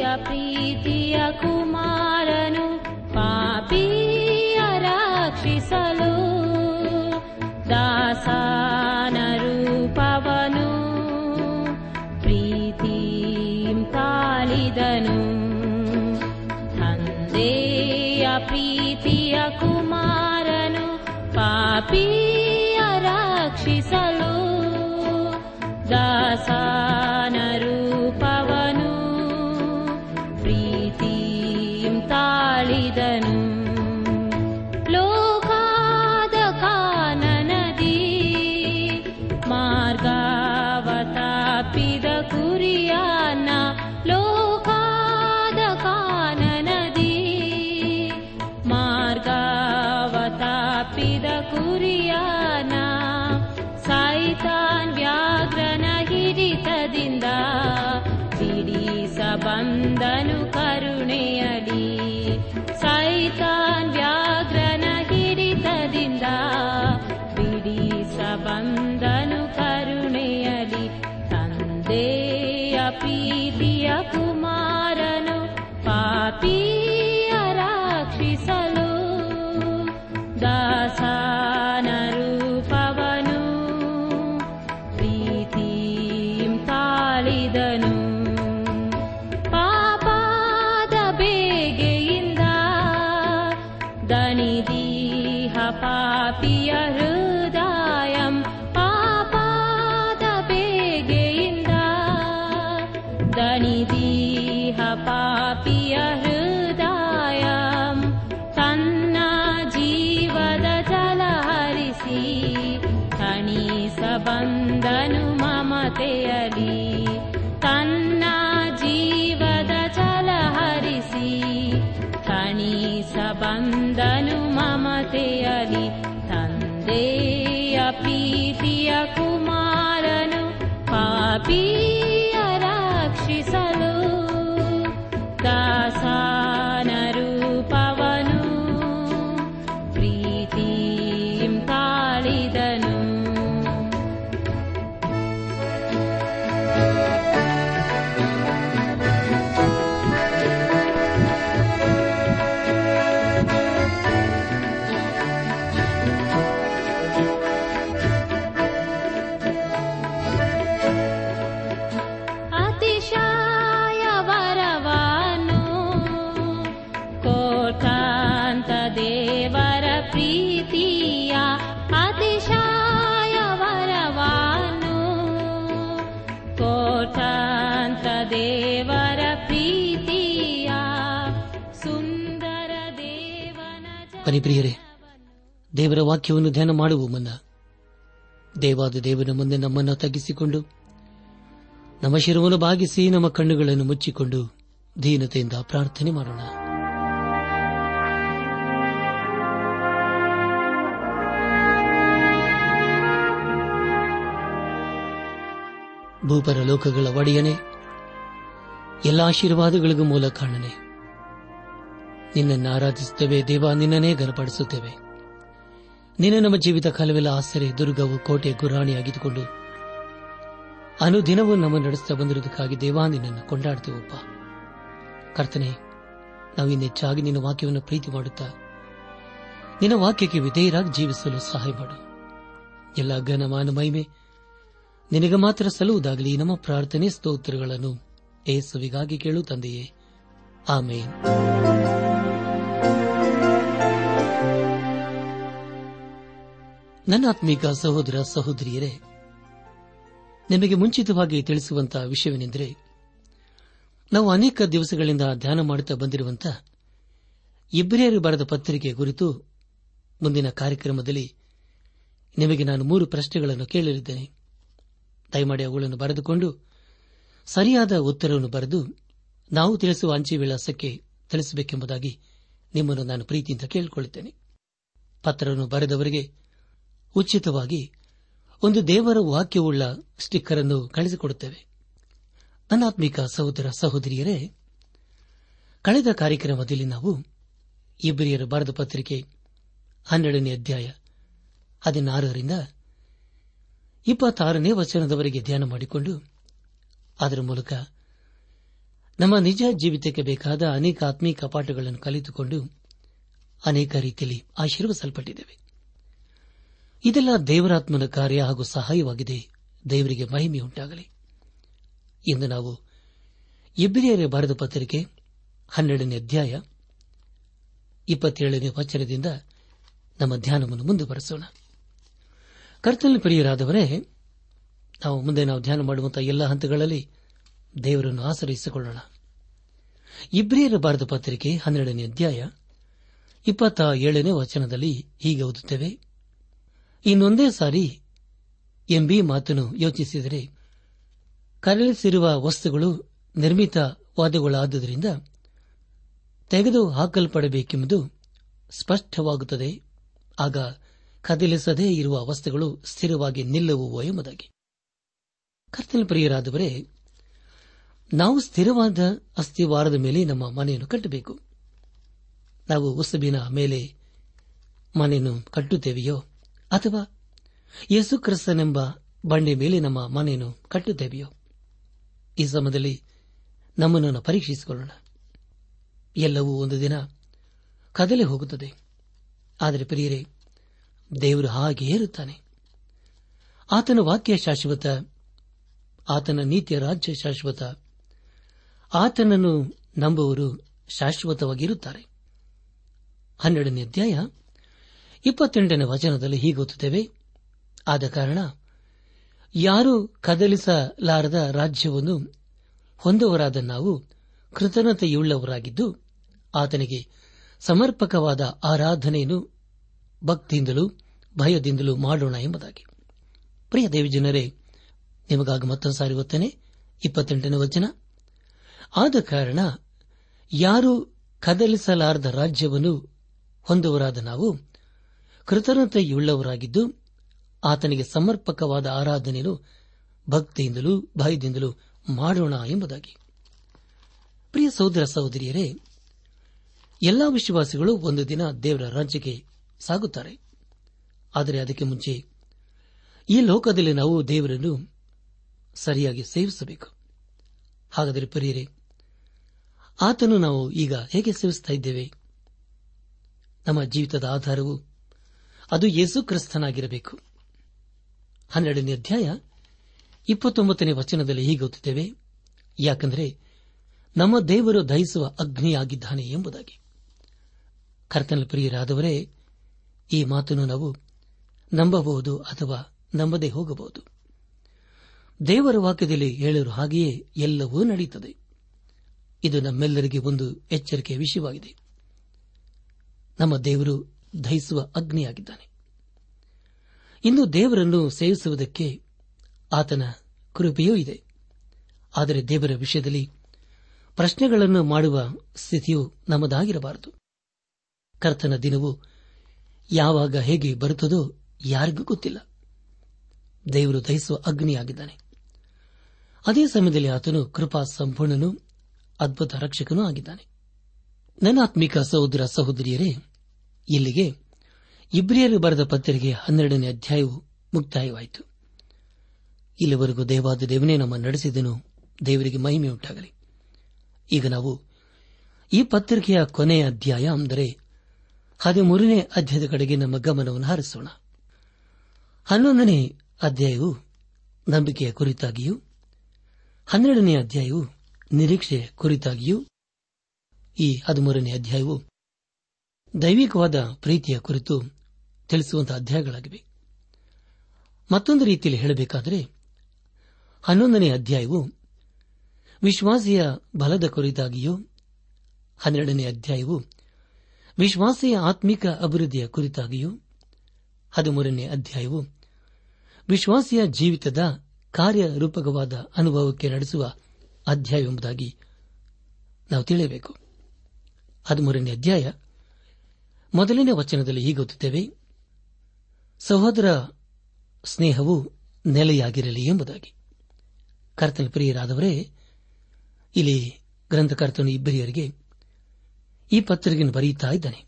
प्रीतिय कुमारनु पापीय रक्षिसलु दासानरूपवनु प्रीतिं तालिदनु हन्देय प्रीतिय कुमारनु पापीय पापीयरक्षिसलु दासा ी सबन्धनु करु बन्दनु ममते अली तन्न जीवत चलहरिसि कणीस बन्दनु ममते अली तन्दे अपि कुमार ಹರಿಪ್ರಿಯರೇ ದೇವರ ವಾಕ್ಯವನ್ನು ಧ್ಯಾನ ಮಾಡುವ ಮುನ್ನ ದೇವಾದ ದೇವನ ಮುಂದೆ ನಮ್ಮನ್ನು ತಗ್ಗಿಸಿಕೊಂಡು, ನಮ್ಮ ಶಿರವನ್ನು ಭಾಗಿಸಿ ನಮ್ಮ ಕಣ್ಣುಗಳನ್ನು ಮುಚ್ಚಿಕೊಂಡು ದೀನತೆಯಿಂದ ಪ್ರಾರ್ಥನೆ ಮಾಡೋಣ. ಭೂಪರ ಲೋಕಗಳ ಒಡೆಯನೆ, ಎಲ್ಲ ಆಶೀರ್ವಾದಗಳಿಗೂ ಮೂಲ ಕಾಣನೆ ನಿನ್ನನ್ನು ಆರಾಧಿಸುತ್ತೇವೆ. ದೇವ, ನಿನ್ನನ್ನೇ ಗನಪಡಿಸುತ್ತೇವೆ ನಿನ್ನ ನಮ್ಮ ಜೀವಿತ ಕಾಲವೆಲ್ಲ ಆಸರೆ, ದುರ್ಗವು ಕೋಟೆ ಗುರಾಣಿಯಾಗಿದ್ದುಕೊಂಡು ಅನುದಿನವೂ ನಮ್ಮ ನಡೆಸ್ತಾ ಬಂದಿರುವುದಕ್ಕಾಗಿ ದೇವ, ನಿನ್ನನ್ನು ಕೊಂಡಾಡ್ತೇವಪ್ಪ ಕರ್ತನೆ, ನಾವು ಇನ್ನೆಚ್ಚಾಗಿ ನಿನ್ನ ವಾಕ್ಯವನ್ನು ಪ್ರೀತಿ ಮಾಡುತ್ತಾ, ನಿನ್ನ ವಾಕ್ಯಕ್ಕೆ ವಿಧೇಯರಾಗಿ ಜೀವಿಸಲು ಸಹಾಯ ಮಾಡು. ಎಲ್ಲ ಘನಮಾನ ಮಹಿಮೆ ನಿನಗೆ ಮಾತ್ರ ಸಲ್ಲುವುದಾಗಲಿ. ನಮ್ಮ ಪ್ರಾರ್ಥನೆ ಸ್ತೋತ್ರಗಳನ್ನು ಏಸುವಿಗಾಗಿ ಕೇಳು ತಂದೆಯೇ. ಆಮೇನ್. ನನ್ನ ಆತ್ಮೀಕ ಸಹೋದರ ಸಹೋದರಿಯರೇ, ನಿಮಗೆ ಮುಂಚಿತವಾಗಿ ತಿಳಿಸುವಂತಹ ವಿಷಯವೇನೆಂದರೆ ನಾವು ಅನೇಕ ದಿವಸಗಳಿಂದ ಧ್ಯಾನ ಮಾಡುತ್ತಾ ಬಂದಿರುವಂತಹ ಇಬ್ರಿಯರು ಬರೆದ ಪತ್ರಿಕೆ ಕುರಿತು ಮುಂದಿನ ಕಾರ್ಯಕ್ರಮದಲ್ಲಿ ನಿಮಗೆ ನಾನು ಮೂರು ಪ್ರಶ್ನೆಗಳನ್ನು ಕೇಳಲಿದ್ದೇನೆ. ದಯಮಾಡಿ ಅವುಗಳನ್ನು ಬರೆದುಕೊಂಡು ಸರಿಯಾದ ಉತ್ತರವನ್ನು ಬರೆದು ನಾವು ತಿಳಿಸುವ ಅಂಚೆ ವಿಳಾಸಕ್ಕೆ ತಿಳಿಸಬೇಕೆಂಬುದಾಗಿ ನಿಮ್ಮನ್ನು ನಾನು ಪ್ರೀತಿಯಿಂದ ಕೇಳಿಕೊಳ್ಳುತ್ತೇನೆ. ಪತ್ರವನ್ನು ಬರೆದವರಿಗೆ ಉಚಿತವಾಗಿ ಒಂದು ದೇವರ ವಾಕ್ಯವುಳ್ಳ ಸ್ಟಿಕ್ಕರ್ ಅನ್ನು ಕಳಿಸಿಕೊಡುತ್ತೇವೆ ಅನಾತ್ಮಿಕ ಸಹೋದರ ಸಹೋದರಿಯರೇ, ಕಳೆದ ಕಾರ್ಯಕ್ರಮದಲ್ಲಿ ನಾವು ಇಬ್ಬರಿಯರ ಬರೆದ ಪತ್ರಿಕೆ ಹನ್ನೆರಡನೇ ಅಧ್ಯಾಯ ಹದಿನಾರರಿಂದ ಇಪ್ಪತ್ತಾರನೇ ವಚನದವರೆಗೆ ಧ್ಯಾನ ಮಾಡಿಕೊಂಡು ಅದರ ಮೂಲಕ ನಮ್ಮ ನಿಜ ಜೀವಿತಕ್ಕೆ ಬೇಕಾದ ಅನೇಕ ಆತ್ಮೀಕ ಪಾಠಗಳನ್ನು ಕಲಿತುಕೊಂಡು ಅನೇಕ ರೀತಿಯಲ್ಲಿ ಆಶೀರ್ವಸಲ್ಪಟ್ಟಿದ್ದೇವೆ ಇದೆಲ್ಲ ದೇವರಾತ್ಮನ ಕಾರ್ಯ ಹಾಗೂ ಸಹಾಯವಾಗಿದೆ. ದೇವರಿಗೆ ಮಹಿಮೆಯುಂಟಾಗಲಿ ಇಂದು ನಾವು ಇಬ್ರಿಯರ ಬರೆದ ಪತ್ರಿಕೆ ಹನ್ನೆರಡನೇ ಅಧ್ಯಾಯ ಇಪ್ಪತ್ತೇಳನೇ ವಚನದಿಂದ ನಮ್ಮ ಧ್ಯಾನವನ್ನು ಮುಂದುವರೆಸೋಣ. ಕರ್ತನ ಪ್ರಿಯರಾದವರೇ, ನಾವು ಮುಂದೆ ನಾವು ಧ್ಯಾನ ಮಾಡುವಂತಹ ಎಲ್ಲ ಹಂತಗಳಲ್ಲಿ ದೇವರನ್ನು ಆಶ್ರಯಿಸಿಕೊಳ್ಳೋಣ. ಇಬ್ರಿಯರ ಬರೆದ ಪತ್ರಿಕೆ ಹನ್ನೆರಡನೇ ಅಧ್ಯಾಯ ಇಪ್ಪತ್ತ ಏಳನೇ ವಚನದಲ್ಲಿ ಹೀಗೆ ಓದುತ್ತೇವೆ. ಇನ್ನೊಂದೇ ಸಾರಿ ಎಂಬಿ ಮಾತನ್ನು ಯೋಚಿಸಿದರೆ ಕರಳಿಸಿರುವ ವಸ್ತುಗಳು ನಿರ್ಮಿತವಾದವುಗಳಾದುದರಿಂದ ತೆಗೆದು ಹಾಕಲ್ಪಡಬೇಕೆಂಬುದು ಸ್ಪಷ್ಟವಾಗುತ್ತದೆ. ಆಗ ಕದಲಿಸದೇ ಇರುವ ವಸ್ತುಗಳು ಸ್ಥಿರವಾಗಿ ನಿಲ್ಲುವು ಎಂಬುದಾಗಿ. ಕರ್ತನ ಪ್ರಿಯರಾದವರೇ, ನಾವು ಸ್ಥಿರವಾದ ಅಸ್ಥಿವಾರದ ಮೇಲೆ ನಮ್ಮ ಮನೆಯನ್ನು ಕಟ್ಟಬೇಕು. ನಾವು ಉಸುಬಿನ ಮೇಲೆ ಮನೆಯನ್ನು ಕಟ್ಟುತ್ತೇವೆಯೋ? ಅಥವಾ ಯೇಸು ಕ್ರಿಸ್ತನೆಂಬ ಬಂಡೆ ಮೇಲೆ ನಮ್ಮ ಮನೆಯನ್ನು ಕಟ್ಟುತ್ತೇವೆಯೋ? ಈ ಸಮಯದಲ್ಲಿ ನಮ್ಮನ್ನು ಪರೀಕ್ಷಿಸಿಕೊಳ್ಳೋಣ. ಎಲ್ಲವೂ ಒಂದು ದಿನ ಕದಲೆ ಹೋಗುತ್ತದೆ. ಆದರೆ ಪ್ರಿಯರೇ, ದೇವರು ಹಾಗೆ ಇರುತ್ತಾನೆ ಆತನ ವಾಕ್ಯ ಶಾಶ್ವತ, ಆತನ ನೀತಿಯ ರಾಜ್ಯ ಶಾಶ್ವತ, ಆತನನ್ನು ನಂಬುವರು ಶಾಶ್ವತವಾಗಿರುತ್ತಾರೆ. ಹನ್ನೆರಡನೇ ಅಧ್ಯಾಯ ಇಪ್ಪತ್ತೆಂಟನೇ ವಚನದಲ್ಲಿ ಹೀಗೊತ್ತುತ್ತೇವೆ ಆದ ಕಾರಣ ಯಾರೂ ಕದಲಿಸಲಾರದ ರಾಜ್ಯವನ್ನು ಹೊಂದುವರಾದ ನಾವು ಕೃತಜ್ಞತೆಯುಳ್ಳವರಾಗಿದ್ದು ಆತನಿಗೆ ಸಮರ್ಪಕವಾದ ಆರಾಧನೆಯನ್ನು ಭಕ್ತಿಯಿಂದಲೂ ಭಯದಿಂದಲೂ ಮಾಡೋಣ ಎಂಬುದಾಗಿ. ಪ್ರಿಯ ದೇವಜನರೇ, ನಿಮಗಾಗಿ ಮತ್ತೊಂದು ಸಾರಿ ಗೊತ್ತೇನೆ ಇಪ್ಪತ್ತೆಂಟನೇ ವಚನ. ಆದ ಕಾರಣ ಯಾರು ಕದಲಿಸಲಾರದ ರಾಜ್ಯವನ್ನು ಹೊಂದುವರಾದ ನಾವು ಕೃತಜ್ಞತೆಯುಳ್ಳವರಾಗಿದ್ದು ಆತನಿಗೆ ಸಮರ್ಪಕವಾದ ಆರಾಧನೆಯನ್ನು ಭಕ್ತಿಯಿಂದಲೂ ಭಯದಿಂದಲೂ ಮಾಡೋಣ ಎಂಬುದಾಗಿ. ಪ್ರಿಯ ಸಹೋದರ ಸಹೋದರಿಯರೇ, ಎಲ್ಲಾ ವಿಶ್ವಾಸಿಗಳು ಒಂದು ದಿನ ದೇವರ ರಾಜ್ಯಕ್ಕೆ ಸಾಗುತ್ತಾರೆ. ಆದರೆ ಅದಕ್ಕೆ ಮುಂಚೆ ಈ ಲೋಕದಲ್ಲಿ ನಾವು ದೇವರನ್ನು ಸರಿಯಾಗಿ ಸೇವಿಸಬೇಕು. ಹಾಗಾದರೆ ಪ್ರಿಯರೇ ಆತನು ನಾವು ಈಗ ಹೇಗೆ ಸೇವಿಸ್ತಾ ಇದ್ದೇವೆ? ನಮ್ಮ ಜೀವಿತದ ಆಧಾರವು ಅದು ಯೇಸು ಕ್ರಿಸ್ತನಾಗಿರಬೇಕು. ಹನ್ನೆರಡನೇ ಅಧ್ಯಾಯ, ಇಪ್ಪತ್ತೊಂಬತ್ತನೇ ವಚನದಲ್ಲಿ ಹೀಗೆ ಓದುತ್ತೇವೆ, ಯಾಕಂದರೆ ನಮ್ಮ ದೇವರು ದಹಿಸುವ ಅಗ್ನಿಯಾಗಿದ್ದಾನೆ ಎಂಬುದಾಗಿ. ಕರ್ತನ ಪ್ರಿಯರಾದವರೇ, ಈ ಮಾತನ್ನು ನಾವು ನಂಬಬಹುದು ಅಥವಾ ನಂಬದೇ ಹೋಗಬಹುದು. ದೇವರ ವಾಕ್ಯದಲ್ಲಿ ಹೇಳಿರುವ ಹಾಗೆಯೇ ಎಲ್ಲವೂ ನಡೆಯುತ್ತದೆ ಇದು ನಮ್ಮೆಲ್ಲರಿಗೆ ಒಂದು ಎಚ್ಚರಿಕೆಯ ವಿಷಯವಾಗಿದೆ. ನಮ್ಮ ದೇವರು ದಹಿಸುವ ಅಗ್ನಿಯಾಗಿದ್ದಾನೆ. ಇನ್ನು ದೇವರನ್ನು ಸೇವಿಸುವುದಕ್ಕೆ ಆತನ ಕೃಪೆಯೂ ಇದೆ. ಆದರೆ ದೇವರ ವಿಷಯದಲ್ಲಿ ಪ್ರಶ್ನೆಗಳನ್ನು ಮಾಡುವ ಸ್ಥಿತಿಯು ನಮ್ಮದಾಗಿರಬಾರದು. ಕರ್ತನ ದಿನವು ಯಾವಾಗ ಹೇಗೆ ಬರುತ್ತದೋ ಯಾರಿಗೂ ಗೊತ್ತಿಲ್ಲ. ದೇವರು ದಹಿಸುವ ಅಗ್ನಿಯಾಗಿದ್ದಾನೆ. ಅದೇ ಸಮಯದಲ್ಲಿ ಆತನು ಕೃಪಾ ಸಂಪೂರ್ಣನು ಅದ್ಭುತ ರಕ್ಷಕನೂ ಆಗಿದ್ದಾನೆ. ನನ್ನ ಆತ್ಮಿಕ ಸಹೋದರ ಸಹೋದರಿಯರೇ ಇಲ್ಲಿಗೆ ಇಬ್ರಿಯರು ಬರೆದ ಪತ್ರಿಕೆ ಹನ್ನೆರಡನೇ ಅಧ್ಯಾಯವು ಮುಕ್ತಾಯವಾಯಿತು. ಇಲ್ಲಿವರೆಗೂ ದೇವಾದ ದೇವನೇ ನಮ್ಮ ನಡೆಸಿದನು, ದೇವರಿಗೆ ಮಹಿಮೆ ಉಂಟಾಗಲಿ ಈಗ ನಾವು ಈ ಪತ್ರಿಕೆಯ ಕೊನೆಯ ಅಧ್ಯಾಯ ಅಂದರೆ ಹದಿಮೂರನೇ ಅಧ್ಯಾಯದ ಕಡೆಗೆ ನಮ್ಮ ಗಮನವನ್ನು ಹರಿಸೋಣ. ಹನ್ನೊಂದನೇ ಅಧ್ಯಾಯವು ನಂಬಿಕೆಯ ಕುರಿತಾಗಿಯೂ, ಹನ್ನೆರಡನೇ ಅಧ್ಯಾಯವು ನಿರೀಕ್ಷೆಯ ಕುರಿತಾಗಿಯೂ, ಈ ಹದಿಮೂರನೇ ಅಧ್ಯಾಯವು ದೈವಿಕವಾದ ಪ್ರೀತಿಯ ಕುರಿತು ತಿಳಿಸುವಂತಹ ಅಧ್ಯಾಯಗಳಾಗಿವೆ. ಮತ್ತೊಂದು ರೀತಿಯಲ್ಲಿ ಹೇಳಬೇಕಾದರೆ, ಹನ್ನೊಂದನೇ ಅಧ್ಯಾಯವು ವಿಶ್ವಾಸಿಯ ಬಲದ ಕುರಿತಾಗಿಯೂ, ಹನ್ನೆರಡನೇ ಅಧ್ಯಾಯವು ವಿಶ್ವಾಸಿಯ ಆತ್ಮಿಕ ಅಭಿವೃದ್ಧಿಯ ಕುರಿತಾಗಿಯೂ, ಹದಿಮೂರನೇ ಅಧ್ಯಾಯವು ವಿಶ್ವಾಸಿಯ ಜೀವಿತದ ಕಾರ್ಯರೂಪಕವಾದ ಅನುಭವಕ್ಕೆ ನಡೆಸುವ ಅಧ್ಯಾಯವೆಂಬುದಾಗಿ ನಾವು ತಿಳಿಯಬೇಕು. ಹದಿಮೂರನೇ ಅಧ್ಯಾಯ ಮೊದಲನೇ ವಚನದಲ್ಲಿ ಹೀಗೆ ಓದುತ್ತೇವೆ, ಸಹೋದರ ಸ್ನೇಹವು ನೆಲೆಯಾಗಿರಲಿ ಎಂಬುದಾಗಿ. ಕರ್ತನ ಪ್ರಿಯರಾದವರೇ, ಇಲ್ಲಿ ಗ್ರಂಥಕರ್ತನು ಇಬ್ಬರಿಯರಿಗೆ ಈ ಪತ್ರಿಕೆಯನ್ನು ಬರೆಯುತ್ತಾ ಇದ್ದಾನೆ.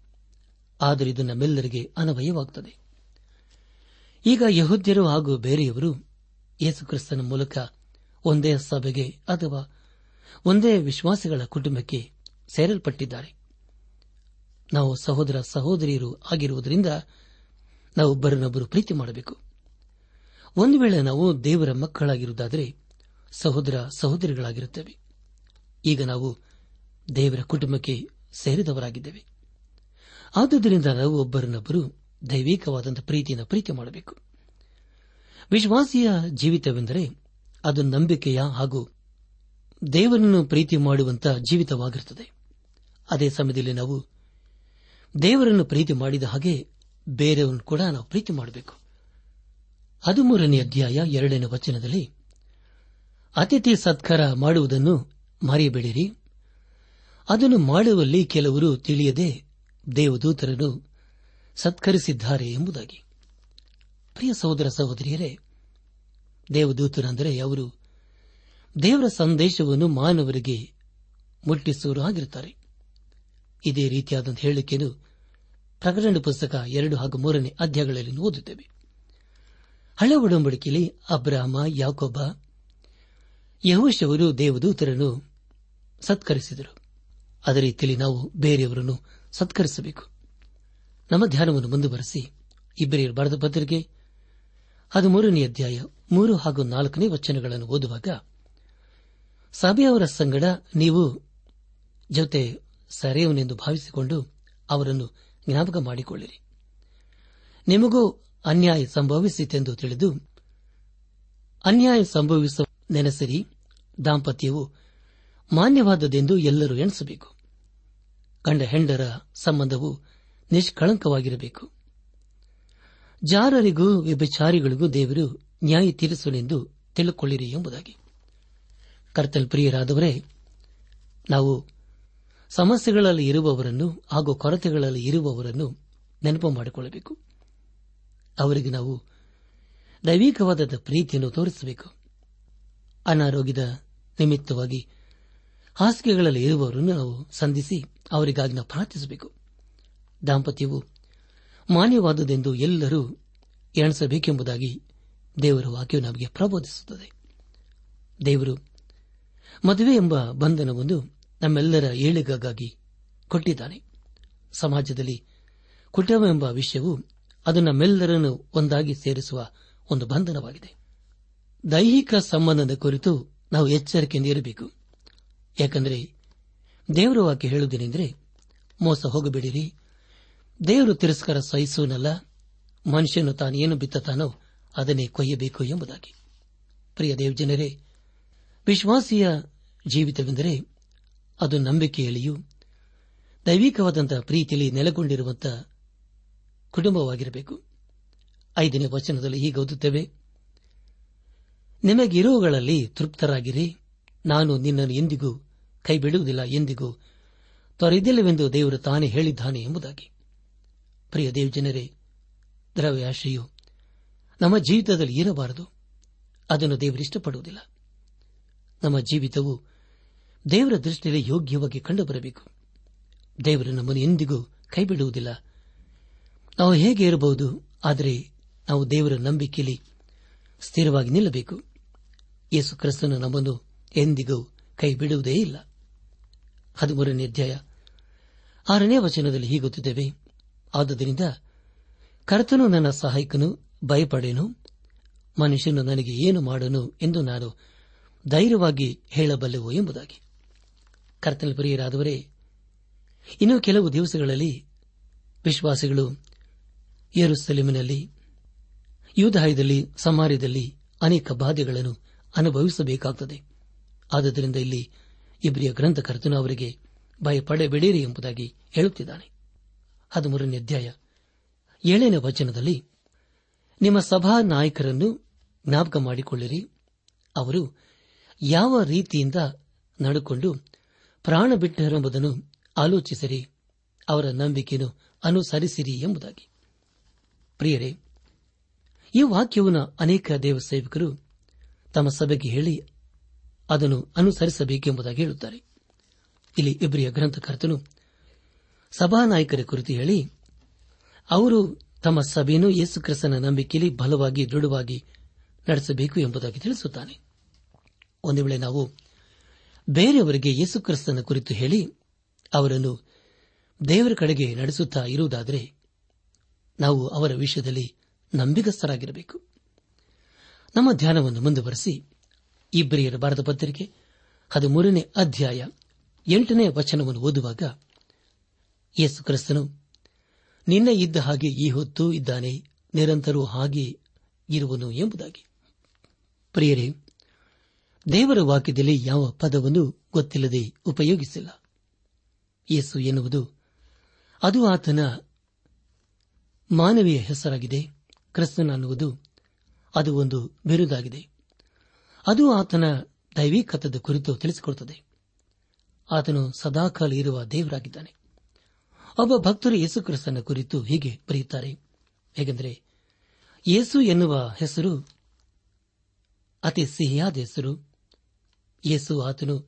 ಆದರೆ ಇದು ನಮ್ಮೆಲ್ಲರಿಗೆ ಅನವಯವಾಗುತ್ತದೆ. ಈಗ ಯಹೋದ್ಯರು ಹಾಗೂ ಬೇರೆಯವರು ಯೇಸುಕ್ರಿಸ್ತನ ಮೂಲಕ ಒಂದೇ ಸಭೆಗೆ ಅಥವಾ ಒಂದೇ ವಿಶ್ವಾಸಿಗಳ ಕುಟುಂಬಕ್ಕೆ ಸೇರಲ್ಪಟ್ಟಿದ್ದಾರೆ. ನಾವು ಸಹೋದರ ಸಹೋದರಿಯರು ಆಗಿರುವುದರಿಂದ ನಾವು ಒಬ್ಬರನ್ನೊಬ್ಬರು ಪ್ರೀತಿ ಮಾಡಬೇಕು. ಒಂದು ವೇಳೆ ನಾವು ದೇವರ ಮಕ್ಕಳಾಗಿರುವುದಾದರೆ ಸಹೋದರ ಸಹೋದರಿಗಳಾಗಿರುತ್ತೇವೆ. ಈಗ ನಾವು ದೇವರ ಕುಟುಂಬಕ್ಕೆ ಸೇರಿದವರಾಗಿದ್ದೇವೆ. ಆದುದರಿಂದ ನಾವು ಒಬ್ಬರನ್ನೊಬ್ಬರು ದೈವಿಕವಾದಂಥ ಪ್ರೀತಿಯನ್ನು ಪ್ರೀತಿ ಮಾಡಬೇಕು. ವಿಶ್ವಾಸಿಯ ಜೀವಿತವೆಂದರೆ ಅದು ನಂಬಿಕೆಯ ಹಾಗೂ ದೇವರನ್ನು ಪ್ರೀತಿ ಮಾಡುವಂತಹ ಜೀವಿತವಾಗಿರುತ್ತದೆ. ಅದೇ ಸಮಯದಲ್ಲಿ ನಾವು ದೇವರನ್ನು ಪ್ರೀತಿ ಮಾಡಿದ ಹಾಗೆ ಬೇರೆಯವರನ್ನು ಕೂಡ ನಾವು ಪ್ರೀತಿ ಮಾಡಬೇಕು. ಹದಿಮೂರನೇ ಅಧ್ಯಾಯ ಎರಡನೇ ವಚನದಲ್ಲಿ, ಅತಿಥಿ ಸತ್ಕಾರ ಮಾಡುವುದನ್ನು ಮರೆಯಬೇಡಿರಿ. ಅದನ್ನು ಮಾಡುವಲ್ಲಿ ಕೆಲವರು ತಿಳಿಯದೆ ದೇವದೂತರನ್ನು ಸತ್ಕರಿಸಿದ್ದಾರೆ ಎಂಬುದಾಗಿ. ಪ್ರಿಯ ಸಹೋದರ ಸಹೋದರಿಯರೇ ದೇವದೂತರಂದರೆ ಅವರು ದೇವರ ಸಂದೇಶವನ್ನು ಮಾನವರಿಗೆ ಮುಟ್ಟಿಸುವರು ಆಗಿರುತ್ತಾರೆ. ಇದೇ ರೀತಿಯಾದಂಥ ಹೇಳಿಕೆಯನ್ನು ಪ್ರಕಟಣೆ ಪುಸ್ತಕ, ಎರಡು ಹಾಗೂ ಮೂರನೇ ಅಧ್ಯಾಯಗಳಲ್ಲಿ ಓದುತ್ತೇವೆ. ಹಳೆ ಒಡಂಬಡಿಕೆಯಲ್ಲಿ ಅಬ್ರಾಹ್ಮ ಯಾಕೊಬ್ಬ ಯಹೋಶವರು ದೇವದೂತರನ್ನು ಸತ್ಕರಿಸಿದರು. ಅದೇ ರೀತಿಯಲ್ಲಿ ನಾವು ಬೇರೆಯವರನ್ನು ಸತ್ಕರಿಸಬೇಕು. ನಮ್ಮ ಧ್ಯಾನವನ್ನು ಮುಂದುವರೆಸಿ ಇಬ್ಬರೇ ಬರೆದ ಪತ್ರಿಕೆ ಹದಿಮೂರನೇ ಅಧ್ಯಾಯ ಮೂರು ಹಾಗೂ ನಾಲ್ಕನೇ ವಚನಗಳನ್ನು ಓದುವಾಗ ಸಭೆಯವರ ಸಂಗಡ ನೀವು ಜೊತೆ ಸರೆಯವನೆಂದು ಭಾವಿಸಿಕೊಂಡು ಅವರನ್ನು ಜ್ಞಾಪಕ ಮಾಡಿಕೊಳ್ಳಿರಿ. ನಿಮಗೂ ಅನ್ಯಾಯ ಸಂಭವಿಸಿತೆಂದು ತಿಳಿದು, ಅನ್ಯಾಯ ಸಂಭವಿಸುವ ನೆನೆಸಿರಿ. ದಾಂಪತ್ಯವು ಮಾನ್ಯವಾದದೆಂದು ಎಲ್ಲರೂ ಎಣಿಸಬೇಕು. ಗಂಡ ಹೆಂಡರ ಸಂಬಂಧವು ನಿಷ್ಕಳಂಕವಾಗಿರಬೇಕು. ಜಾರರಿಗೂ ವ್ಯಭಿಚಾರಿಗಳಿಗೂ ದೇವರು ನ್ಯಾಯ ತೀರಿಸಲೆಂದು ತಿಳಿದುಕೊಳ್ಳಿರಿ ಎಂಬುದಾಗಿ. ಕರ್ತಲ್ ಪ್ರಿಯರಾದವರೇ, ನಾವು ಸಮಸ್ಯೆಗಳಲ್ಲಿ ಇರುವವರನ್ನು ಹಾಗೂ ಕೊರತೆಗಳಲ್ಲಿ ಇರುವವರನ್ನು ನೆನಪು ಮಾಡಿಕೊಳ್ಳಬೇಕು. ಅವರಿಗೆ ನಾವು ದೈವಿಕವಾದ ಪ್ರೀತಿಯನ್ನು ತೋರಿಸಬೇಕು. ಅನಾರೋಗ್ಯದ ನಿಮಿತ್ತವಾಗಿ ಹಾಸಿಗೆಗಳಲ್ಲಿ ಇರುವವರನ್ನು ನಾವು ಸಂಧಿಸಿ ಅವರಿಗಾಗಿ ನಾವು ಪ್ರಾರ್ಥಿಸಬೇಕು. ದಾಂಪತ್ಯವು ಮಾನ್ಯವಾದುದೆಂದು ಎಲ್ಲರೂ ಎಣಿಸಬೇಕೆಂಬುದಾಗಿ ದೇವರ ವಾಕ್ಯವು ನಮಗೆ ಪ್ರಬೋಧಿಸುತ್ತದೆ. ದೇವರು ಮದುವೆ ಎಂಬ ಬಂಧನವನ್ನು ನಮ್ಮೆಲ್ಲರ ಏಳಿಗಾಗಿ ಕೊಟ್ಟಿದ್ದಾನೆ. ಸಮಾಜದಲ್ಲಿ ಕುಟುಂಬ ವಿಷಯವು ಅದು ನಮ್ಮೆಲ್ಲರನ್ನು ಒಂದಾಗಿ ಸೇರಿಸುವ ಒಂದು ಬಂಧನವಾಗಿದೆ. ದೈಹಿಕ ಸಂಬಂಧದ ಕುರಿತು ನಾವು ಎಚ್ಚರಿಕೆಯಿಂದ ಇರಬೇಕು ಯಾಕೆಂದರೆ ದೇವರ ವಾಕ್ಯ ಹೇಳುವುದೇನೆಂದರೆ, ಮೋಸ ಹೋಗಬೇಡಿರಿ. ದೇವರು ತಿರಸ್ಕಾರ ಸಹಿಸುವನಲ್ಲ. ಮನುಷ್ಯನು ತಾನೇನು ಬಿತ್ತತಾನೋ ಅದನ್ನೇ ಕೊಯ್ಯಬೇಕು ಎಂಬುದಾಗಿ. ಪ್ರಿಯ ದೇವಜನರೇ, ವಿಶ್ವಾಸಿಯ ಜೀವಿತವೆಂದರೆ ಅದು ನಂಬಿಕೆಯಲ್ಲಿಯೂ ದೈವಿಕವಾದಂತಹ ಪ್ರೀತಿಯಲ್ಲಿ ನೆಲೆಗೊಂಡಿರುವಂತಹ ಕುಟುಂಬವಾಗಿರಬೇಕು. ಐದನೇ ವಚನದಲ್ಲಿ ಹೀಗೆ ಓದುತ್ತೇವೆ ನಿಮಗಿರುವುಗಳಲ್ಲಿ ತೃಪ್ತರಾಗಿರಿ. ನಾನು ನಿನ್ನನ್ನು ಎಂದಿಗೂ ಕೈ ಬಿಡುವುದಿಲ್ಲ ಎಂದಿಗೂ ತೊರೆದಿಲ್ಲವೆಂದು ದೇವರು ತಾನೇ ಹೇಳಿದ್ದಾನೆ ಎಂಬುದಾಗಿ. ಪ್ರಿಯ ದೇವಜನರೇ ದ್ರವ್ಯಾಶೆಯು ನಮ್ಮ ಜೀವಿತದಲ್ಲಿ ಇರಬಾರದು. ಅದನ್ನು ದೇವರು ಇಷ್ಟಪಡುವುದಿಲ್ಲ. ನಮ್ಮ ಜೀವಿತವು ದೇವರ ದೃಷ್ಟಿಯಲ್ಲಿ ಯೋಗ್ಯವಾಗಿ ಕಂಡುಬರಬೇಕು. ದೇವರು ನಮ್ಮನ್ನು ಎಂದಿಗೂ ಕೈಬಿಡುವುದಿಲ್ಲ. ನಾವು ಹೇಗೆ ಇರಬಹುದು, ಆದರೆ ನಾವು ದೇವರ ನಂಬಿಕೆಯಲ್ಲಿ ಸ್ಥಿರವಾಗಿ ನಿಲ್ಲಬೇಕು. ಯೇಸು ಕ್ರಿಸ್ತನು ನಮ್ಮನ್ನು ಎಂದಿಗೂ ಕೈ ಬಿಡುವುದೇ ಇಲ್ಲ. ಹದಿಮೂರನೇ ಅಧ್ಯಾಯ. ಆರನೇ ವಚನದಲ್ಲಿ ಹೀಗುತ್ತಿದ್ದೇವೆ ಆದುದರಿಂದ ಕರ್ತನು ನನ್ನ ಸಹಾಯಕನು, ಭಯಪಡೆನು, ಮನುಷ್ಯನು ನನಗೆ ಏನು ಮಾಡನು ಎಂದು ನಾನು ಧೈರ್ಯವಾಗಿ ಹೇಳಬಲ್ಲೆವು ಎಂಬುದಾಗಿ. ಕರ್ತನ ಪ್ರಿಯರಾದವರೇ, ಇನ್ನು ಕೆಲವು ದಿವಸಗಳಲ್ಲಿ ವಿಶ್ವಾಸಿಗಳು ಯರುಸಲಿಮಿನಲ್ಲಿ, ಯೂದಾಯದಲ್ಲಿ, ಸಮಾರ್ಯದಲ್ಲಿ ಅನೇಕ ಬಾಧೆಗಳನ್ನು ಅನುಭವಿಸಬೇಕಾಗುತ್ತದೆ ಆದ್ದರಿಂದ ಇಲ್ಲಿ ಇಬ್ರಿಯ ಗ್ರಂಥಕರ್ತನು ಅವರಿಗೆ ಭಯಪಡಬೇಡಿರಿ ಎಂಬುದಾಗಿ ಹೇಳುತ್ತಿದ್ದಾನೆ. ಹದಿಮೂರನೇ ಅಧ್ಯಾಯ ಏಳನೇ ವಚನದಲ್ಲಿ, ನಿಮ್ಮ ಸಭಾ ನಾಯಕರನ್ನು ಜ್ಞಾಪಕ ಮಾಡಿಕೊಳ್ಳಿರಿ ಅವರು ಯಾವ ರೀತಿಯಿಂದ ನಡುಕೊಂಡು ಪ್ರಾಣ ಬಿಟ್ಟರೆಂಬುದನ್ನು ಆಲೋಚಿಸಿರಿ, ಅವರ ನಂಬಿಕೆಯನ್ನು ಅನುಸರಿಸಿರಿ ಎಂಬುದಾಗಿ. ಪ್ರಿಯರೇ, ಈ ವಾಕ್ಯವನ್ನು ಅನೇಕ ದೇವಸೇವಕರು ತಮ್ಮ ಸಭೆಗೆ ಹೇಳಿ ಅದನ್ನು ಅನುಸರಿಸಬೇಕೆಂಬುದಾಗಿ ಹೇಳುತ್ತಾರೆ. ಇಲ್ಲಿ ಇಬ್ರಿಯ ಗ್ರಂಥಕರ್ತನು ಸಭಾನಾಯಕರ ಕುರಿತು ಹೇಳಿ, ಅವರು ತಮ್ಮ ಸಭೆಯನ್ನು ಯೇಸುಕ್ರಿಸ್ತನ ನಂಬಿಕೆಯಲ್ಲಿ ಬಲವಾಗಿ ದೃಢವಾಗಿ ನಡೆಸಬೇಕು ಎಂಬುದಾಗಿ ತಿಳಿಸುತ್ತಾನೆ. ಒಂದು ವೇಳೆ ನಾವು ಬೇರೆಯವರಿಗೆ ಯೇಸುಕ್ರಿಸ್ತನ ಕುರಿತು ಹೇಳಿ ಅವರನ್ನು ದೇವರ ಕಡೆಗೆ ನಡೆಸುತ್ತಾ ಇರುವುದಾದರೆ ನಾವು ಅವರ ವಿಷಯದಲ್ಲಿ ನಂಬಿಗಸ್ತರಾಗಿರಬೇಕು ನಮ್ಮ ಧ್ಯಾನವನ್ನು ಮುಂದುವರೆಸಿ ಇಬ್ಬರಿಯರ ಭಾರತ ಪತ್ರಿಕೆ ಹದಿಮೂರನೇ ಅಧ್ಯಾಯ ಎಂಟನೇ ವಚನವನ್ನು ಓದುವಾಗ ಯೇಸು ಕ್ರಿಸ್ತನು, ನಿನ್ನೆ ಇದ್ದ ಹಾಗೆ ಈ ಹೊತ್ತು ಇದ್ದಾನೆ, ನಿರಂತರವೂ ಹಾಗೆ ಇರುವನು ಎಂಬುದಾಗಿ. ಪ್ರಿಯರೇ ದೇವರ ವಾಕ್ಯದಲ್ಲಿ ಯಾವ ಪದವನ್ನು ಗೊತ್ತಿಲ್ಲದೆ ಉಪಯೋಗಿಸಿಲ್ಲ. ಯೇಸು ಎನ್ನುವುದು ಅದು ಆತನ ಮಾನವೀಯ ಹೆಸರಾಗಿದೆ. ಕ್ರಿಸ್ತನ ಅನ್ನುವುದು ಅದು ಒಂದು ಬಿರುದಾಗಿದೆ. ಅದು ಆತನ ದೈವಿಕತದ ಕುರಿತು ತಿಳಿಸಿಕೊಡುತ್ತದೆ. ಆತನು ಸದಾಕಾಲ ಇರುವ ದೇವರಾಗಿದ್ದಾನೆ. ಒಬ್ಬ ಭಕ್ತರು ಯೇಸು ಕ್ರಿಸ್ತನ ಕುರಿತು ಹೀಗೆ ಬರೆಯುತ್ತಾರೆ. ಹೇಗೆಂದರೆ, ಯೇಸು ಎನ್ನುವ ಹೆಸರು ಅತಿ ಸಿಹಿಯಾದ ಹೆಸರು. ಯೇಸು ಆತನು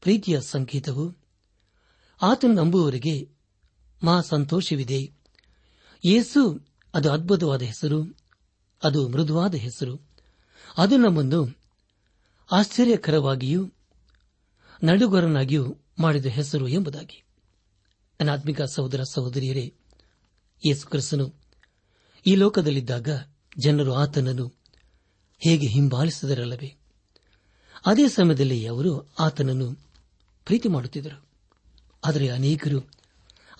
ಪ್ರೀತಿಯ ಸಂಕೇತವು ಆತನು ನಂಬುವವರಿಗೆ ಮಹಾ ಸಂತೋಷವಿದೆ. ಯೇಸು ಅದು ಅದ್ಭುತವಾದ ಹೆಸರು, ಅದು ಮೃದುವಾದ ಹೆಸರು. ಅದು ನಮ್ಮನ್ನು ಆಶ್ಚರ್ಯಕರವಾಗಿಯೂ ನಡುಗರನಾಗಿಯೂ ಮಾಡಿದ ಹೆಸರು ಎಂಬುದಾಗಿ. ಅನಾತ್ಮಿಕ ಸಹೋದರ ಸಹೋದರಿಯರೇ, ಯೇಸು ಕ್ರಿಸ್ತನು ಈ ಲೋಕದಲ್ಲಿದ್ದಾಗ ಜನರು ಆತನನ್ನು ಹೇಗೆ ಹಿಂಬಾಲಿಸಿದರಲ್ಲವೇ? ಅದೇ ಸಮಯದಲ್ಲಿ ಅವರು ಆತನನ್ನು ಪ್ರೀತಿ ಮಾಡುತ್ತಿದ್ದರು. ಆದರೆ ಅನೇಕರು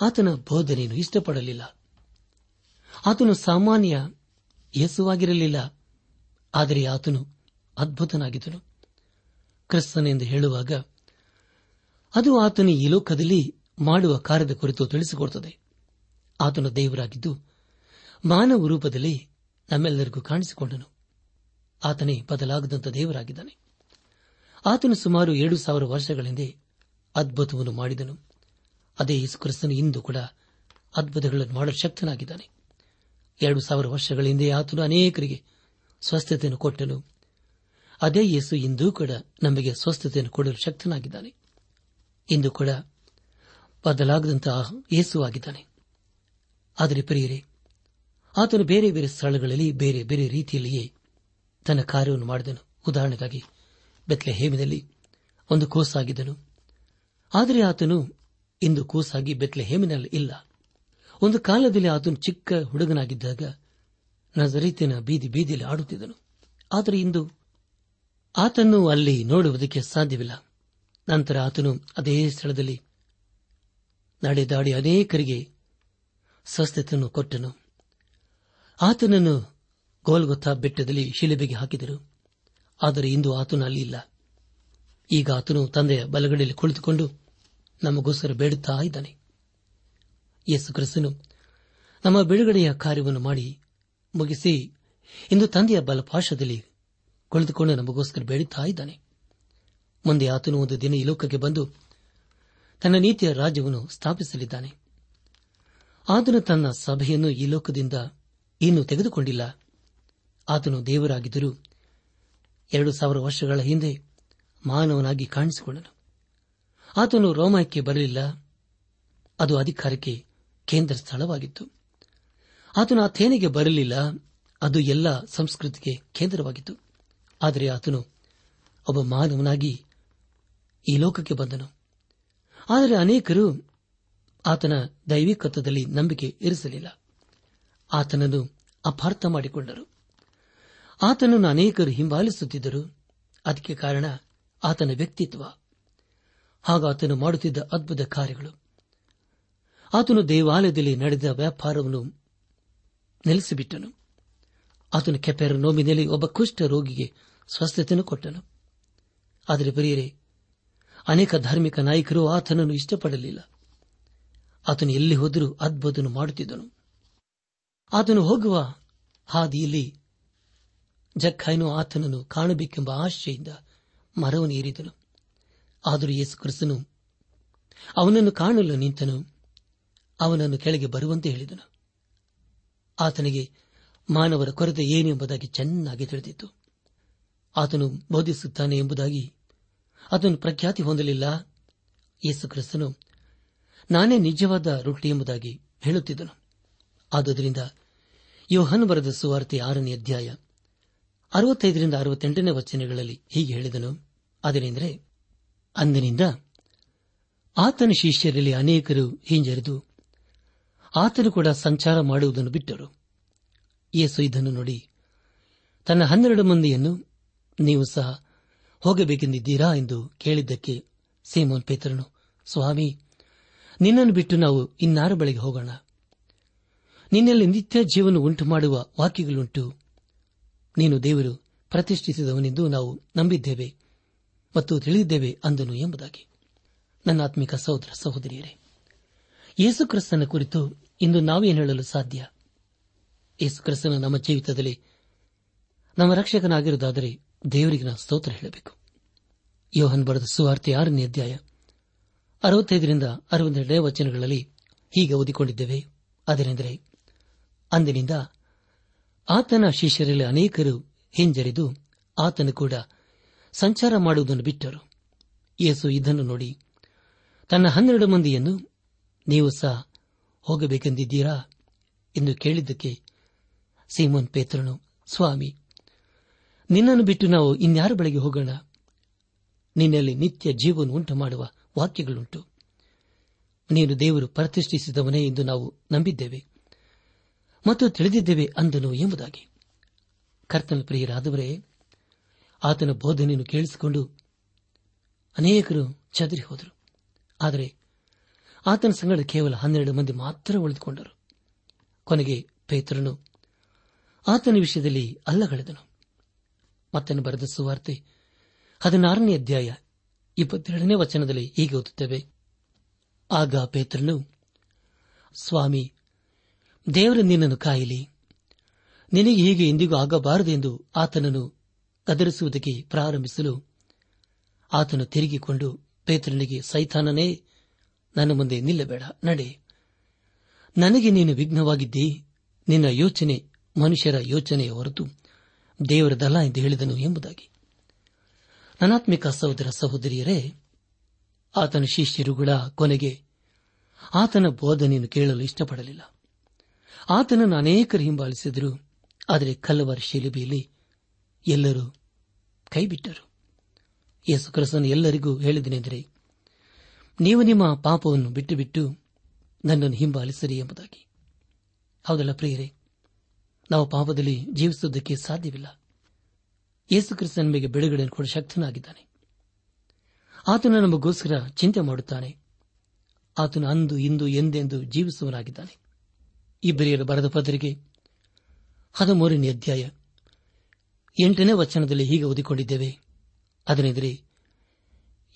ಆತನ ಬೋಧನೆಯನ್ನು ಇಷ್ಟಪಡಲಿಲ್ಲ. ಆತನು ಸಾಮಾನ್ಯ ಯೇಸುವಾಗಿರಲಿಲ್ಲ. ಆದರೆ ಆತನು ಅದ್ಭುತನಾಗಿದ್ದನು. ಕ್ರಿಸ್ತನೆಂದು ಹೇಳುವಾಗ ಅದು ಆತನು ಈ ಲೋಕದಲ್ಲಿ ಮಾಡುವ ಕಾರ್ಯದ ಕುರಿತು ತಿಳಿಸಿಕೊಡುತ್ತದೆ. ಆತನು ದೇವರಾಗಿದ್ದು ಮಾನವ ರೂಪದಲ್ಲಿ ನಮ್ಮೆಲ್ಲರಿಗೂ ಕಾಣಿಸಿಕೊಂಡನು. ಆತನೇ ಬದಲಾಗದಂತ ದೇವರಾಗಿದ್ದಾನೆ. ಆತನು ಸುಮಾರು ಎರಡು ಸಾವಿರ ವರ್ಷಗಳ ಹಿಂದೆ ಅದ್ಭುತವನ್ನು ಮಾಡಿದನು. ಅದೇ ಯೇಸುಕ್ರಿಸ್ತನು ಇಂದು ಕೂಡ ಅದ್ಭುತಗಳನ್ನು ಮಾಡಲು ಶಕ್ತನಾಗಿದ್ದಾನೆ. ಎರಡು ಸಾವಿರ ವರ್ಷಗಳ ಹಿಂದೆ ಆತನು ಅನೇಕರಿಗೆ ಸ್ವಸ್ಥತೆಯನ್ನು ಕೊಟ್ಟನು. ಅದೇ ಯೇಸು ಇಂದೂ ಕೂಡ ನಮಗೆ ಸ್ವಸ್ಥತೆಯನ್ನು ಕೊಡಲು ಶಕ್ತನಾಗಿದ್ದಾನೆ. ಇಂದು ಕೂಡ ಬದಲಾಗದಂತಹ ಯೇಸು ಆಗಿದ್ದಾನೆ. ಆದರೆ ಪ್ರಿಯರೇ, ಆತನು ಬೇರೆ ಬೇರೆ ಸ್ಥಳಗಳಲ್ಲಿ ಬೇರೆ ಬೇರೆ ರೀತಿಯಲ್ಲಿಯೇ ತನ್ನ ಕಾರ್ಯವನ್ನು ಮಾಡಿದನು. ಉದಾಹರಣೆಗಾಗಿ ಬೆತ್ಲೆ ಹೇಮಿನಲ್ಲಿ ಒಂದು ಕೂಸಾಗಿದ್ದನು. ಆದರೆ ಆತನು ಇಂದು ಕೂಸಾಗಿ ಬೆತ್ಲೆ ಹೇಮಿನಲ್ಲಿ ಇಲ್ಲ. ಒಂದು ಕಾಲದಲ್ಲಿ ಆತನು ಚಿಕ್ಕ ಹುಡುಗನಾಗಿದ್ದಾಗ ನಜರೀತಿನ ಬೀದಿ ಬೀದಿಯಲ್ಲಿ ಆಡುತ್ತಿದ್ದನು. ಆದರೆ ಇಂದು ಆತನ್ನು ಅಲ್ಲಿ ನೋಡುವುದಕ್ಕೆ ಸಾಧ್ಯವಿಲ್ಲ. ನಂತರ ಆತನು ಅದೇ ಸ್ಥಳದಲ್ಲಿ ನಡೆದಾಡಿ ಅನೇಕರಿಗೆ ಸ್ವಸ್ಥತೆಯನ್ನು ಕೊಟ್ಟನು. ಆತನನ್ನು ಗೋಲ್ಗೊತ್ತಾ ಬೆಟ್ಟದಲ್ಲಿ ಶಿಲುಬೆಗೆ ಹಾಕಿದರು. ಆದರೆ ಇಂದು ಆತನು ಅಲ್ಲಿ ಇಲ್ಲ ಈಗ ಆತನು ತಂದೆಯ ಬಲಗಡೆಯಲ್ಲಿ ಕುಳಿತುಕೊಂಡು ನಮಗೋಸ್ಕರ ಬೇಡುತ್ತಾ ಇದ್ದಾನೆ. ಯೇಸು ಕ್ರಿಸ್ತನು ನಮ್ಮ ಬಿಡುಗಡೆಯ ಕಾರ್ಯವನ್ನು ಮಾಡಿ ಮುಗಿಸಿ ಇಂದು ತಂದೆಯ ಬಲಪಾಶದಲ್ಲಿ ಕುಳಿತುಕೊಂಡು ನಮಗೋಸ್ಕರ ಬೇಡುತ್ತಾ ಇದ್ದಾನೆ. ಮುಂದೆ ಆತನು ಒಂದು ದಿನ ಈ ಲೋಕಕ್ಕೆ ಬಂದು ತನ್ನ ನೀತಿಯ ರಾಜ್ಯವನ್ನು ಸ್ಥಾಪಿಸಲಿದ್ದಾನೆ. ಆತನು ತನ್ನ ಸಭೆಯನ್ನು ಈ ಲೋಕದಿಂದ ಇನ್ನೂ ತೆಗೆದುಕೊಂಡಿಲ್ಲ. ಆತನು ದೇವರಾಗಿದ್ದರೂ ಎರಡು ಸಾವಿರ ವರ್ಷಗಳ ಹಿಂದೆ ಮಾನವನಾಗಿ ಕಾಣಿಸಿಕೊಂಡನು ಆತನು ರೋಮಕ್ಕೆ ಬರಲಿಲ್ಲ. ಅದು ಅಧಿಕಾರಕ್ಕೆ ಕೇಂದ್ರ ಸ್ಥಳವಾಗಿತ್ತು. ಆತನು ಅಥೇನೆಗೆ ಬರಲಿಲ್ಲ. ಅದು ಎಲ್ಲ ಸಂಸ್ಕೃತಿಗೆ ಕೇಂದ್ರವಾಗಿತ್ತು. ಆದರೆ ಆತನು ಒಬ್ಬ ಮಾನವನಾಗಿ ಈ ಲೋಕಕ್ಕೆ ಬಂದನು. ಆದರೆ ಅನೇಕರು ಆತನ ದೈವಿಕತ್ವದಲ್ಲಿ ನಂಬಿಕೆ ಇರಿಸಲಿಲ್ಲ. ಆತನನ್ನು ಅಪಾರ್ಥ ಮಾಡಿಕೊಂಡರು. ಆತನನ್ನು ಅನೇಕರು ಹಿಂಬಾಲಿಸುತ್ತಿದ್ದರು. ಅದಕ್ಕೆ ಕಾರಣ ಆತನ ವ್ಯಕ್ತಿತ್ವ. ಹಾಗೂ ಆತನು ಮಾಡುತ್ತಿದ್ದ ಅದ್ಭುತ ಕಾರ್ಯಗಳು. ಆತನು ದೇವಾಲಯದಲ್ಲಿ ನಡೆದ ವ್ಯಾಪಾರವನ್ನು ನೆಲೆಸಿಬಿಟ್ಟನು ಆತನು ಕೆಪೆರ ನೋವಿನಲ್ಲಿ ಒಬ್ಬ ಕುಷ್ಠ ರೋಗಿಗೆ ಸ್ವಸ್ಥತೆಯನ್ನು ಕೊಟ್ಟನು. ಆದರೆ ಬರೆಯರೆ ಅನೇಕ ಧಾರ್ಮಿಕ ನಾಯಕರು ಆತನನ್ನು ಇಷ್ಟಪಡಲಿಲ್ಲ. ಆತನು ಎಲ್ಲಿ ಹೋದರೂ ಅದ್ಭುತನು ಮಾಡುತ್ತಿದ್ದನು. ಆತನು ಹೋಗುವ ಹಾದಿಯಲ್ಲಿ ಜಕ್ಕಾಯನು ಆತನನ್ನು ಕಾಣಬೇಕೆಂಬ ಆಶೆಯಿಂದ ಮರವನ್ನು ಏರಿದನು. ಆದರೂ ಯೇಸು ಕ್ರಿಸ್ತನು ಅವನನ್ನು ಕಾಣಲು ನಿಂತನು. ಅವನನ್ನು ಕೆಳಗೆ ಬರುವಂತೆ ಹೇಳಿದನು. ಆತನಿಗೆ ಮಾನವರ ಕೊರತೆ ಏನು ಎಂಬುದಾಗಿ ಚೆನ್ನಾಗಿ ತಿಳಿದಿತ್ತು. ಆತನು ಬೋಧಿಸುತ್ತಾನೆ ಎಂಬುದಾಗಿ ಅದನ್ನು ಪ್ರಖ್ಯಾತಿ ಹೊಂದಲಿಲ್ಲ. ಯೇಸು ಕ್ರಿಸ್ತನು ನಾನೇ ನಿಜವಾದ ರೊಟ್ಟಿ ಎಂಬುದಾಗಿ ಹೇಳುತ್ತಿದ್ದನು. ಆದುದರಿಂದ ಯೋಹನ್ ಬರದ ಸುವಾರ್ತೆ ಆರನೇ ಅಧ್ಯಾಯ ಅರವತ್ತೈದರಿಂದ ಅರವತ್ತೆಂಟನೇ ವಚನಗಳಲ್ಲಿ ಹೀಗೆ ಹೇಳಿದನು. ಅದನೆಂದರೆ, ಅಂದಿನಿಂದ ಆತನ ಶಿಷ್ಯರಲ್ಲಿ ಅನೇಕರು ಹಿಂಜರಿದು ಆತನು ಕೂಡ ಸಂಚಾರ ಮಾಡುವುದನ್ನು ಬಿಟ್ಟರು. ಯೇಸು ಇದನ್ನು ನೋಡಿ, ತನ್ನ ಹನ್ನೆರಡು ಮಂದಿಯನ್ನು ನೀವು ಸಹ ಹೋಗಬೇಕೆಂದಿದ್ದೀರಾ ಎಂದು ಕೇಳಿದ್ದಕ್ಕೆ ಸೀಮೋನ್ ಪೇತ್ರನು, ಸ್ವಾಮಿ, ನಿನ್ನನ್ನು ಬಿಟ್ಟು ನಾವು ಇನ್ನಾರ ಬಳಿಗೆ ಹೋಗೋಣ. ನಿನ್ನಲ್ಲಿ ನಿತ್ಯ ಜೀವನ ಉಂಟು ಮಾಡುವ ವಾಕ್ಯಗಳುಂಟು. ನೀನು ದೇವರು ಪ್ರತಿಷ್ಠಿಸಿದವನೆಂದು ನಾವು ನಂಬಿದ್ದೇವೆ ಮತ್ತು ತಿಳಿದಿದ್ದೇವೆ ಅಂದನು ಎಂಬುದಾಗಿ. ನನ್ನ ಆತ್ಮಿಕ ಸಹೋದರ ಸಹೋದರಿಯರೇ ಯೇಸುಕ್ರಿಸ್ತನ ಕುರಿತು ಇಂದು ನಾವೇನು ಹೇಳಲು ಸಾಧ್ಯ? ಯೇಸುಕ್ರಿಸ್ತನ ನಮ್ಮ ಜೀವಿತದಲ್ಲಿ ನಮ್ಮ ರಕ್ಷಕನಾಗಿರುವುದಾದರೆ ದೇವರಿಗೆ ನಾವು ಸ್ತೋತ್ರ ಹೇಳಬೇಕು. ಯೋಹನ್ ಬರದ ಸುವಾರ್ತೆ ಆರನೇ ಅಧ್ಯಾಯ ಅರವತ್ತೈದರಿಂದ ಅರವತ್ತೆರಡನೇ ವಚನಗಳಲ್ಲಿ ಹೀಗೆ ಓದಿಕೊಂಡಿದ್ದೇವೆ. ಅದರೆಂದರೆ ಅಂದಿನಿಂದ ಆತನ ಶಿಷ್ಯರಲ್ಲಿ ಅನೇಕರು ಹಿಂಜರಿದು ಆತನು ಕೂಡ ಸಂಚಾರ ಮಾಡುವುದನ್ನು ಬಿಟ್ಟರು. ಯೇಸು ಇದನ್ನು ನೋಡಿ, ತನ್ನ ಹನ್ನೆರಡು ಮಂದಿಯನ್ನು ನೀವು ಸಹ ಹೋಗಬೇಕೆಂದಿದ್ದೀರಾ? ಎಂದು ಕೇಳಿದ್ದಕ್ಕೆ ಸೀಮೋನ್ ಪೇತ್ರನು, ಸ್ವಾಮಿ, ನಿನ್ನನ್ನು ಬಿಟ್ಟು ನಾವು ಇನ್ಯಾರ ಬಳಿಗೆ ಹೋಗೋಣ? ನಿನ್ನಲ್ಲಿ ನಿತ್ಯ ಜೀವನ ಉಂಟು ಮಾಡುವ ವಾಕ್ಯಗಳುಂಟು. ನೀನು ದೇವರು ಪ್ರತಿಷ್ಠಿಸಿದವನೇ ಎಂದು ನಾವು ನಂಬಿದ್ದೇವೆ. ಮತ್ತು ತಿಳಿದಿದ್ದೇವೆ ಅಂದನು ಎಂಬುದಾಗಿ. ಕರ್ತನ ಪ್ರಿಯರಾದವರೇ, ಆತನ ಬೋಧನೆಯನ್ನು ಕೇಳಿಸಿಕೊಂಡು ಅನೇಕರು ಚದರಿ ಹೋದರು. ಆದರೆ ಆತನ ಸಂಗಡ ಕೇವಲ ಹನ್ನೆರಡು ಮಂದಿ ಮಾತ್ರ ಉಳಿದುಕೊಂಡರು. ಕೊನೆಗೆ ಪೇತ್ರನು ಆತನ ವಿಷಯದಲ್ಲಿ ಅಲ್ಲಗಳೆದನು. ಮತ್ತನ್ನು ಬರೆದ ಸುವಾರ್ತೆ ಹದಿನಾರನೇ ಅಧ್ಯಾಯ ಇಪ್ಪತ್ತೆರಡನೇ ವಚನದಲ್ಲಿ ಹೀಗೆ ಓದುತ್ತೇವೆ. ಆಗ ಪೇತ್ರನು, ಸ್ವಾಮಿ ದೇವರ ನಿನ್ನನ್ನು ಕಾಯಲಿ. ನಿನಗೆ ಹೀಗೆ ಎಂದಿಗೂ ಆಗಬಾರದೆಂದು ಆತನನ್ನು ಕದರಿಸುವುದಕ್ಕೆ ಪ್ರಾರಂಭಿಸಲು ಆತನು ತಿರುಗಿಕೊಂಡು ಪೇತ್ರನಿಗೆ, ಸೈತಾನನೇ, ನನ್ನ ಮುಂದೆ ನಿಲ್ಲಬೇಡ, ನಡೆ. ನನಗೆ ನೀನು ವಿಘ್ನವಾಗಿದ್ದಿ, ನಿನ್ನ ಯೋಚನೆ ಮನುಷ್ಯರ ಯೋಚನೆಯ ಹೊರತು ದೇವರದಲ್ಲ ಎಂದು ಹೇಳಿದನು ಎಂಬುದಾಗಿ. ನನಾತ್ಮಿಕ ಸಹೋದರ ಸಹೋದರಿಯರೇ, ಆತನ ಶಿಷ್ಯರುಗಳ ಕೊನೆಗೆ ಆತನ ಬೋಧನೆಯನ್ನು ಕೇಳಲು ಇಷ್ಟಪಡಲಿಲ್ಲ. ಆತನನ್ನು ಅನೇಕರು ಹಿಂಬಾಲಿಸಿದರು. ಆದರೆ ಕಲ್ಲವರ ಶಿಲುಬೆಯಲ್ಲಿ ಎಲ್ಲರೂ ಕೈಬಿಟ್ಟರು. ಯೇಸು ಕ್ರಿಸ್ತನು ಎಲ್ಲರಿಗೂ ಹೇಳಿದನೆಂದರೆ ನೀವು ನಿಮ್ಮ ಪಾಪವನ್ನು ಬಿಟ್ಟುಬಿಟ್ಟು ಬಿಟ್ಟು ನನ್ನನ್ನು ಹಿಂಬಾಲಿಸಿರಿ ಎಂಬುದಾಗಿ. ಹೌದಲ್ಲ ಪ್ರಿಯರೇ, ನಾವು ಪಾಪದಲ್ಲಿ ಜೀವಿಸುವುದಕ್ಕೆ ಸಾಧ್ಯವಿಲ್ಲ. ಯೇಸು ಕ್ರಿಸ್ತ ನಮಗೆ ಬಿಡುಗಡೆಯನ್ನು ಕೊಡ ಶಕ್ತನಾಗಿದ್ದಾನೆ. ಆತನು ನಮಗೋಸ್ಕರ ಚಿಂತೆ ಮಾಡುತ್ತಾನೆ. ಆತನು ಅಂದು, ಇಂದು, ಎಂದೆಂದು ಜೀವಿಸುವನಾಗಿದ್ದಾನೆ ಇಬ್ಬರಿಯರು ಬರೆದ ಪದರಿಗೆ ಹದಿಮೂರನೇ ಅಧ್ಯಾಯ. ಎಂಟನೇ ವಚನದಲ್ಲಿ ಹೀಗೆ ಓದಿಕೊಂಡಿದ್ದೇವೆ. ಅದನೆಂದರೆ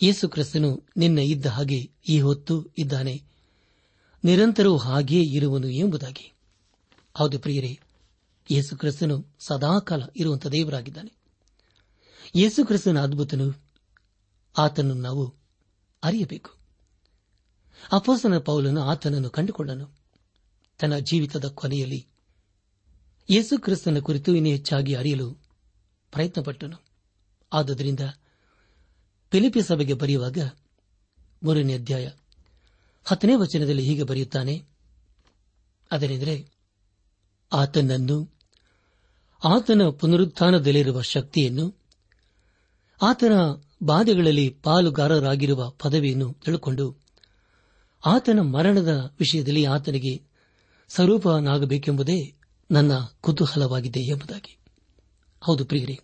ಯೇಸು ಕ್ರಿಸ್ತನು ನಿನ್ನೆ ಇದ್ದ ಹಾಗೆ ಈ ಹೊತ್ತು ಇದ್ದಾನೆ. ನಿರಂತರವೂ ಹಾಗೆಯೇ ಇರುವನು ಎಂಬುದಾಗಿ. ಹೌದು ಪ್ರಿಯರೇ, ಯೇಸು ಕ್ರಿಸ್ತನು ಸದಾಕಾಲ ಇರುವಂತಹ ದೇವರಾಗಿದ್ದಾನೆ. ಯೇಸು ಕ್ರಿಸ್ತನ ಅದ್ಭುತನು, ಆತನನ್ನು ನಾವು ಅರಿಯಬೇಕು. ಅಪೋಸನ ಪೌಲನು ಆತನನ್ನು ಕಂಡುಕೊಂಡನು ತನ್ನ ಜೀವಿತದ ಕೊನೆಯಲ್ಲಿ ಯೇಸು ಕ್ರಿಸ್ತನ ಕುರಿತು ಇನ್ನೂ ಹೆಚ್ಚಾಗಿ ಅರಿಯಲು ಪ್ರಯತ್ನಪಟ್ಟನು. ಆದುದರಿಂದ ಫಿಲಿಪಿ ಸಭೆಗೆ ಬರೆಯುವಾಗ ಮೂರನೇ ಅಧ್ಯಾಯ ಹತ್ತನೇ ವಚನದಲ್ಲಿ ಹೀಗೆ ಬರೆಯುತ್ತಾನೆ, ಅದನೆಂದರೆ, ಆತನನ್ನು, ಆತನ ಪುನರುತ್ಥಾನದಲ್ಲಿರುವ ಶಕ್ತಿಯನ್ನು, ಆತನ ಬಾಧೆಗಳಲ್ಲಿ ಪಾಲುಗಾರರಾಗಿರುವ ಪದವಿಯನ್ನು ತಿಳುಕೊಂಡು, ಆತನ ಮರಣದ ವಿಷಯದಲ್ಲಿ ಆತನಿಗೆ ಸ್ವರೂಪನಾಗಬೇಕೆಂಬುದೇ ನನ್ನ ಕುತೂಹಲವಾಗಿದೆ ಎಂಬುದಾಗಿ. ಹೌದು ಪ್ರಿಯರೇ,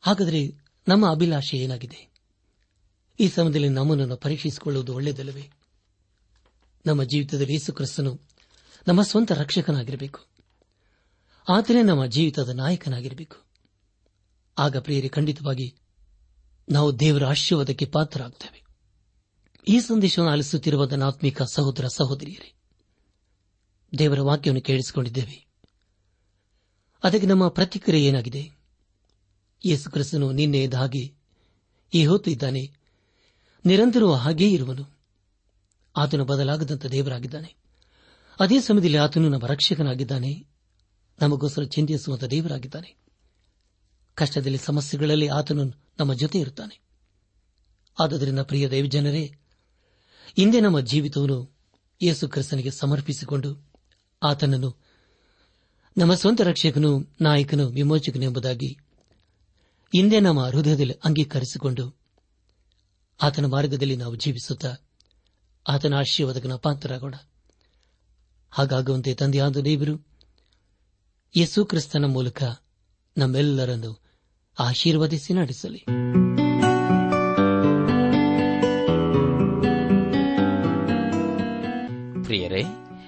ಹಾಗಾದರೆ ನಮ್ಮ ಅಭಿಲಾಷೆ ಏನಾಗಿದೆ? ಈ ಸಮಯದಲ್ಲಿ ನಮ್ಮನ್ನು ಪರೀಕ್ಷಿಸಿಕೊಳ್ಳುವುದು ಒಳ್ಳೆಯದಲ್ಲವೇ? ನಮ್ಮ ಜೀವಿತದಲ್ಲಿ ಯೇಸುಕ್ರಿಸ್ತನು ನಮ್ಮ ಸ್ವಂತ ರಕ್ಷಕನಾಗಿರಬೇಕು. ಆತನೇ ನಮ್ಮ ಜೀವಿತದ ನಾಯಕನಾಗಿರಬೇಕು. ಆಗ ಪ್ರಿಯರಿ, ಖಂಡಿತವಾಗಿ ನಾವು ದೇವರ ಆಶೀರ್ವಾದಕ್ಕೆ ಪಾತ್ರರಾಗುತ್ತೇವೆ ಈ ಸಂದೇಶವನ್ನು ಆಲಿಸುತ್ತಿರುವ ಆತ್ಮಿಕ ಸಹೋದರ ಸಹೋದರಿಯರೇ ದೇವರ ವಾಕ್ಯವನ್ನು ಕೇಳಿಸಿಕೊಂಡಿದ್ದೇವೆ. ಅದಕ್ಕೆ ನಮ್ಮ ಪ್ರತಿಕ್ರಿಯೆ ಏನಾಗಿದೆ? ಯೇಸು ಕ್ರಿಸ್ತನು ನಿನ್ನೆ ಹಾಗೆ ಈ ಹೊತ್ತು ಇದ್ದಾನೆ. ನಿರಂತರವೂ ಹಾಗೇ ಇರುವನು. ಆತನು ಬದಲಾಗದಂತ ದೇವರಾಗಿದ್ದಾನೆ. ಅದೇ ಸಮಯದಲ್ಲಿ ಆತನು ನಮ್ಮ ರಕ್ಷಕನಾಗಿದ್ದಾನೆ. ನಮಗೋಸ್ಕರ ಚಿಂತಿಸುವಂತಹ ದೇವರಾಗಿದ್ದಾನೆ. ಕಷ್ಟದಲ್ಲಿ, ಸಮಸ್ಯೆಗಳಲ್ಲಿ ಆತನು ನಮ್ಮ ಜೊತೆ ಇರುತ್ತಾನೆ. ಆದ್ದರಿಂದ ಪ್ರಿಯ ದೇವಜನರೇ ಇಂದೇ ನಮ್ಮ ಜೀವಿತವನ್ನು ಯೇಸು ಕ್ರಿಸ್ತನಿಗೆ ಸಮರ್ಪಿಸಿಕೊಂಡು ಆತನನ್ನು. ನಮ್ಮ ಸ್ವಂತ ರಕ್ಷಕನು ನಾಯಕನು ವಿಮೋಚಕನೆಂಬುದಾಗಿ ಇಂದೇ ನಮ್ಮ ಹೃದಯದಲ್ಲಿ ಅಂಗೀಕರಿಸಿಕೊಂಡು ಆತನ ಮಾರ್ಗದಲ್ಲಿ ನಾವು ಜೀವಿಸುತ್ತಾ ಆತನ ಆಶೀರ್ವಾದಕನ ಪಾತ್ರರಾಗೋಣ. ಹಾಗಾಗುವಂತೆ ತಂದೆಯಾದ ದೇವರು ಯೇಸು ಕ್ರಿಸ್ತನ ಮೂಲಕ ನಮ್ಮೆಲ್ಲರನ್ನು ಆಶೀರ್ವದಿಸಿ ನಡೆಸಲಿ. ಪ್ರಿಯರೇ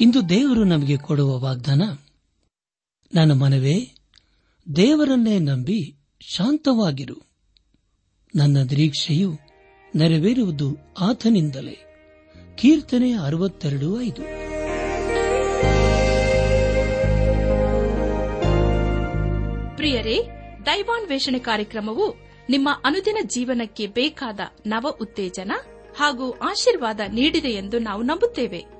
ಇಂದು ದೇವರು ನಮಗೆ ಕೊಡುವ ವಾಗ್ದಾನ, ನನ್ನ ಮನವೇ, ದೇವರನ್ನೇ ನಂಬಿ ಶಾಂತವಾಗಿರು. ನನ್ನ ನಿರೀಕ್ಷೆಯು ನೆರವೇರುವುದು ಆತನಿಂದಲೇ. ಕೀರ್ತನೆ ಅರವತ್ತೆರಡು ಐದು. ಪ್ರಿಯರೇ ದೈವಾನ್ ವೇಷಣೆ ಕಾರ್ಯಕ್ರಮವು ನಿಮ್ಮ ಅನುದಿನ ಜೀವನಕ್ಕೆ ಬೇಕಾದ ನವ ಉತ್ತೇಜನ ಹಾಗೂ ಆಶೀರ್ವಾದ ನೀಡಿದೆ ಎಂದು ನಾವು ನಂಬುತ್ತೇವೆ.